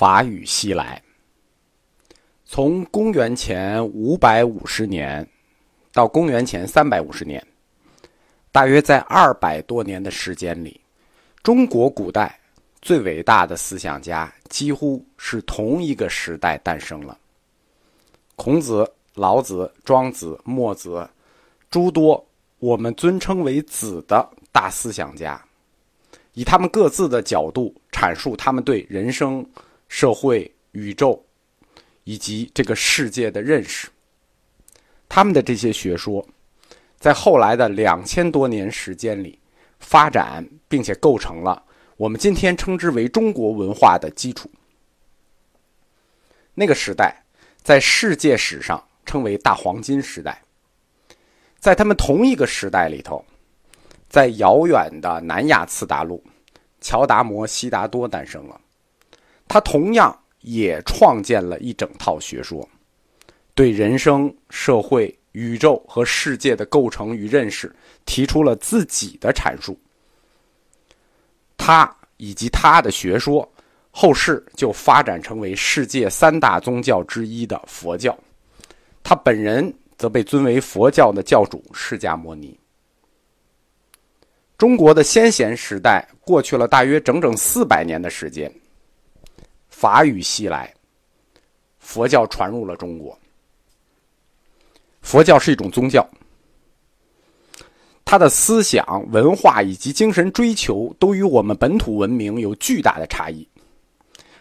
法语西来。从公元前五百五十年到公元前三百五十年，大约在二百多年的时间里，中国古代最伟大的思想家几乎是同一个时代诞生了。孔子、老子、庄子、墨子，诸多我们尊称为“子”的大思想家，以他们各自的角度阐述他们对人生、社会、宇宙。以及这个世界的认识，他们的这些学说，在后来的两千多年时间里发展，并且构成了我们今天称之为中国文化的基础。那个时代在世界史上称为大黄金时代。在他们同一个时代里头，在遥远的南亚次大陆，乔达摩悉达多诞生了，他同样。也创建了一整套学说，对人生、社会、宇宙和世界的构成与认识提出了自己的阐述。他以及他的学说，后世就发展成为世界三大宗教之一的佛教。他本人则被尊为佛教的教主释迦牟尼。中国的先贤时代过去了大约整整四百年的时间。法语西来，佛教传入了中国。佛教是一种宗教，它的思想、文化以及精神追求都与我们本土文明有巨大的差异。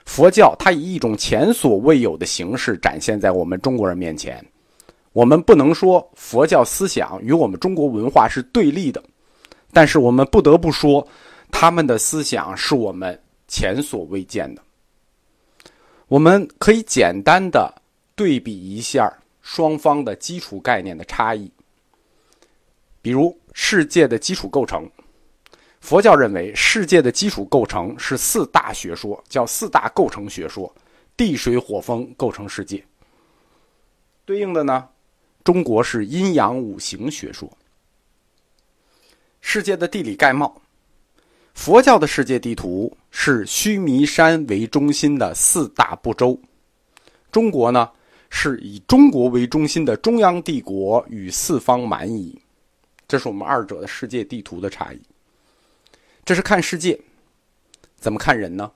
佛教它以一种前所未有的形式展现在我们中国人面前。我们不能说佛教思想与我们中国文化是对立的，但是我们不得不说，他们的思想是我们前所未见的。我们可以简单的对比一下双方的基础概念的差异。比如，世界的基础构成，佛教认为世界的基础构成是四大学说，叫四大构成学说，地水火风构成世界。对应的呢，中国是阴阳五行学说，世界的地理概貌。佛教的世界地图是须弥山为中心的四大部洲，中国呢是以中国为中心的中央帝国与四方蛮夷，这是我们二者的世界地图的差异。这是看世界，怎么看人呢？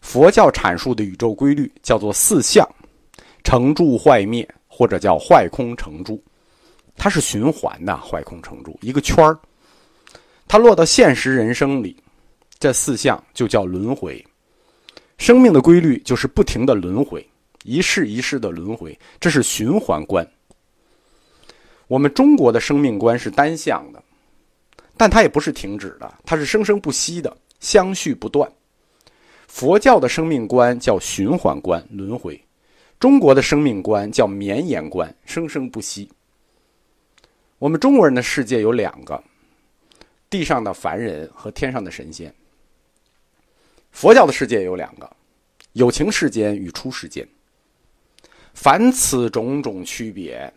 佛教阐述的宇宙规律叫做四象，成住坏灭，或者叫坏空成住，它是循环的，坏空成住一个圈儿。它落到现实人生里，这四项就叫轮回。生命的规律就是不停的轮回，一世一世的轮回，这是循环观。我们中国的生命观是单向的，但它也不是停止的，它是生生不息的，相续不断。佛教的生命观叫循环观，轮回；中国的生命观叫绵延观，生生不息。我们中国人的世界有两个。地上的凡人和天上的神仙。佛教的世界有两个：有情世间与出世间。凡此种种区别，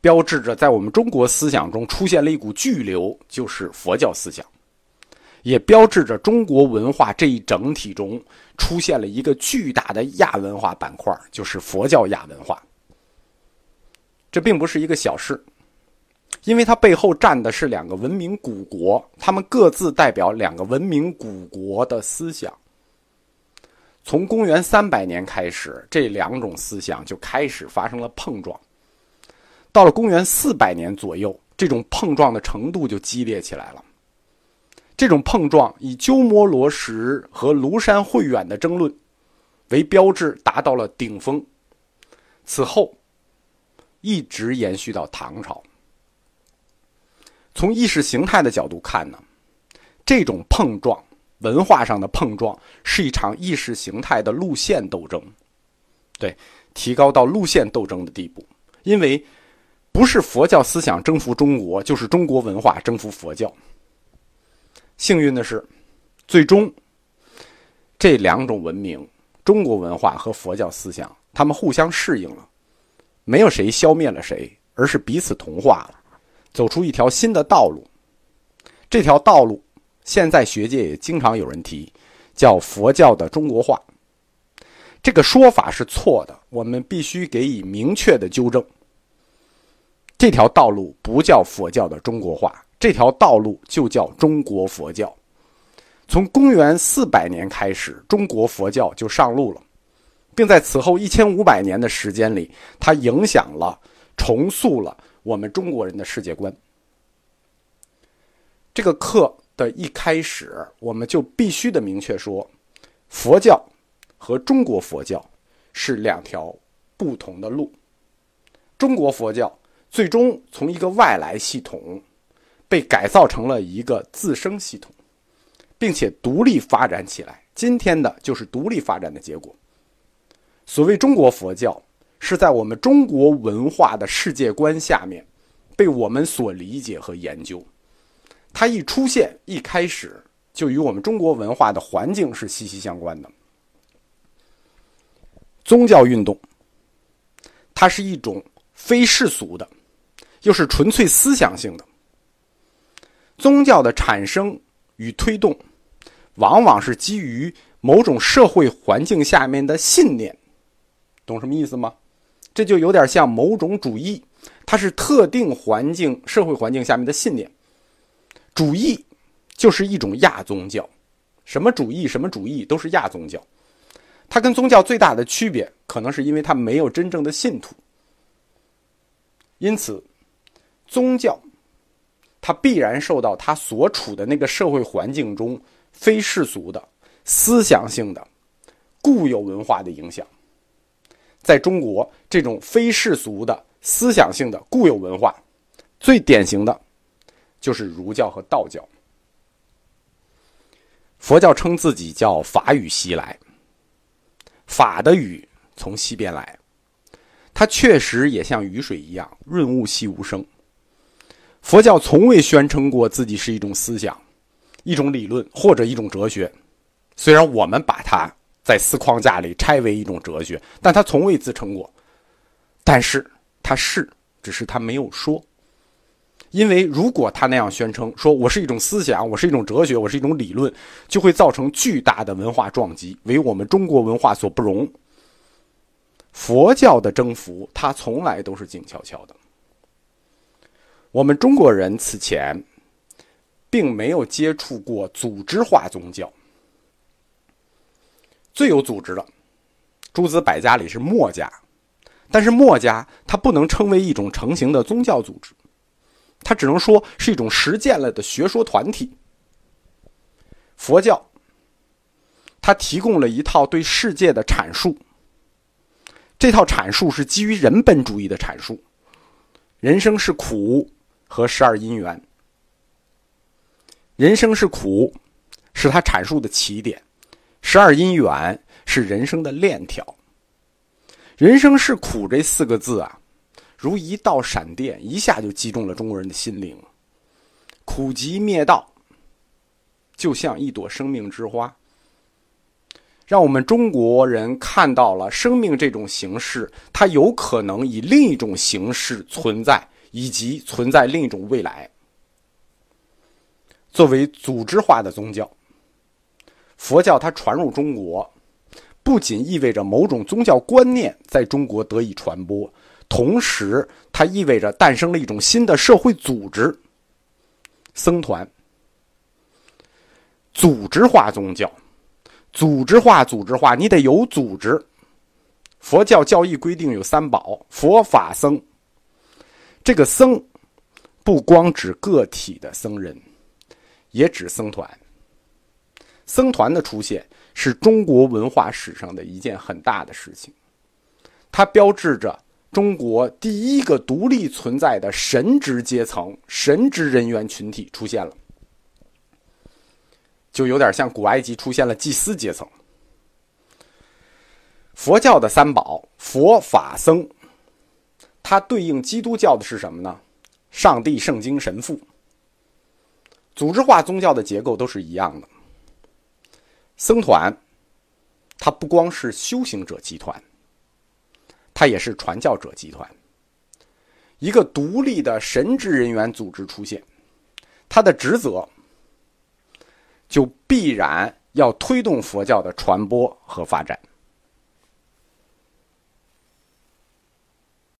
标志着在我们中国思想中出现了一股巨流，就是佛教思想；也标志着中国文化这一整体中出现了一个巨大的亚文化板块，就是佛教亚文化。这并不是一个小事。因为它背后站的是两个文明古国，他们各自代表两个文明古国的思想。从公元三百年开始，这两种思想就开始发生了碰撞。到了公元四百年左右，这种碰撞的程度就激烈起来了。这种碰撞以鸠摩罗什和庐山慧远的争论为标志，达到了顶峰。此后，一直延续到唐朝。从意识形态的角度看呢，这种碰撞，文化上的碰撞，是一场意识形态的路线斗争，对，提高到路线斗争的地步。因为不是佛教思想征服中国，就是中国文化征服佛教。幸运的是，最终这两种文明，中国文化和佛教思想，他们互相适应了，没有谁消灭了谁，而是彼此同化了。走出一条新的道路，这条道路现在学界也经常有人提，叫佛教的中国化。这个说法是错的，我们必须给予明确的纠正。这条道路不叫佛教的中国化，这条道路就叫中国佛教。从公元四百年开始，中国佛教就上路了，并在此后一千五百年的时间里，它影响了、重塑了我们中国人的世界观。这个课的一开始，我们就必须的明确说，佛教和中国佛教是两条不同的路。中国佛教。最终从一个外来系统被改造成了一个自生系统，并且独立发展起来。今天的就是独立发展的结果。所谓中国佛教，是在我们中国文化的世界观下面被我们所理解和研究。它一出现，一开始就与我们中国文化的环境是息息相关的。宗教运动，它是一种非世俗的。又是纯粹思想性的宗教的产生与推动，往往是基于某种社会环境下面的信念，懂什么意思吗？这就有点像某种主义，它是特定环境、社会环境下面的信念。主义就是一种亚宗教，什么主义、什么主义都是亚宗教。它跟宗教最大的区别，可能是因为它没有真正的信徒，因此。宗教，它必然受到它所处的那个社会环境中非世俗的思想性的固有文化的影响。在中国，这种非世俗的思想性的固有文化，最典型的，就是儒教和道教。佛教称自己叫法语西来，法的语从西边来，它确实也像雨水一样润物细无声。佛教从未宣称过自己是一种思想、一种理论或者一种哲学，虽然我们把它在四框架里拆为一种哲学，但他从未自称过。但是他是，只是他没有说。因为如果他那样宣称，说我是一种思想，我是一种哲学，我是一种理论，就会造成巨大的文化撞击，为我们中国文化所不容。佛教的征服，它从来都是静悄悄的。我们中国人此前并没有接触过组织化宗教，最有组织的诸子百家里是墨家，但是墨家它不能称为一种成型的宗教组织，它只能说是一种实践了的学说团体。佛教，它提供了一套对世界的阐述，这套阐述是基于人本主义的阐述，人生是苦。和十二因缘，人生是苦，是他阐述的起点；十二因缘是人生的链条。人生是苦这四个字啊，如一道闪电，一下就击中了中国人的心灵。苦集灭道，就像一朵生命之花，让我们中国人看到了生命这种形式，它有可能以另一种形式存在。以及存在另一种未来。作为组织化的宗教，佛教它传入中国，不仅意味着某种宗教观念在中国得以传播，同时它意味着诞生了一种新的社会组织——僧团。组织化宗教，组织化，组织化，你得有组织。佛教教义规定有三宝：佛法僧。这个僧，不光指个体的僧人，也指僧团。僧团的出现是中国文化史上的一件很大的事情，它标志着中国第一个独立存在的神职阶层、神职人员群体出现了，就有点像古埃及出现了祭司阶层。佛教的三宝：佛法僧。它对应基督教的是什么呢？上帝、圣经、神父。组织化宗教的结构都是一样的。僧团，它不光是修行者集团，它也是传教者集团。一个独立的神职人员组织出现，他的职责就必然要推动佛教的传播和发展。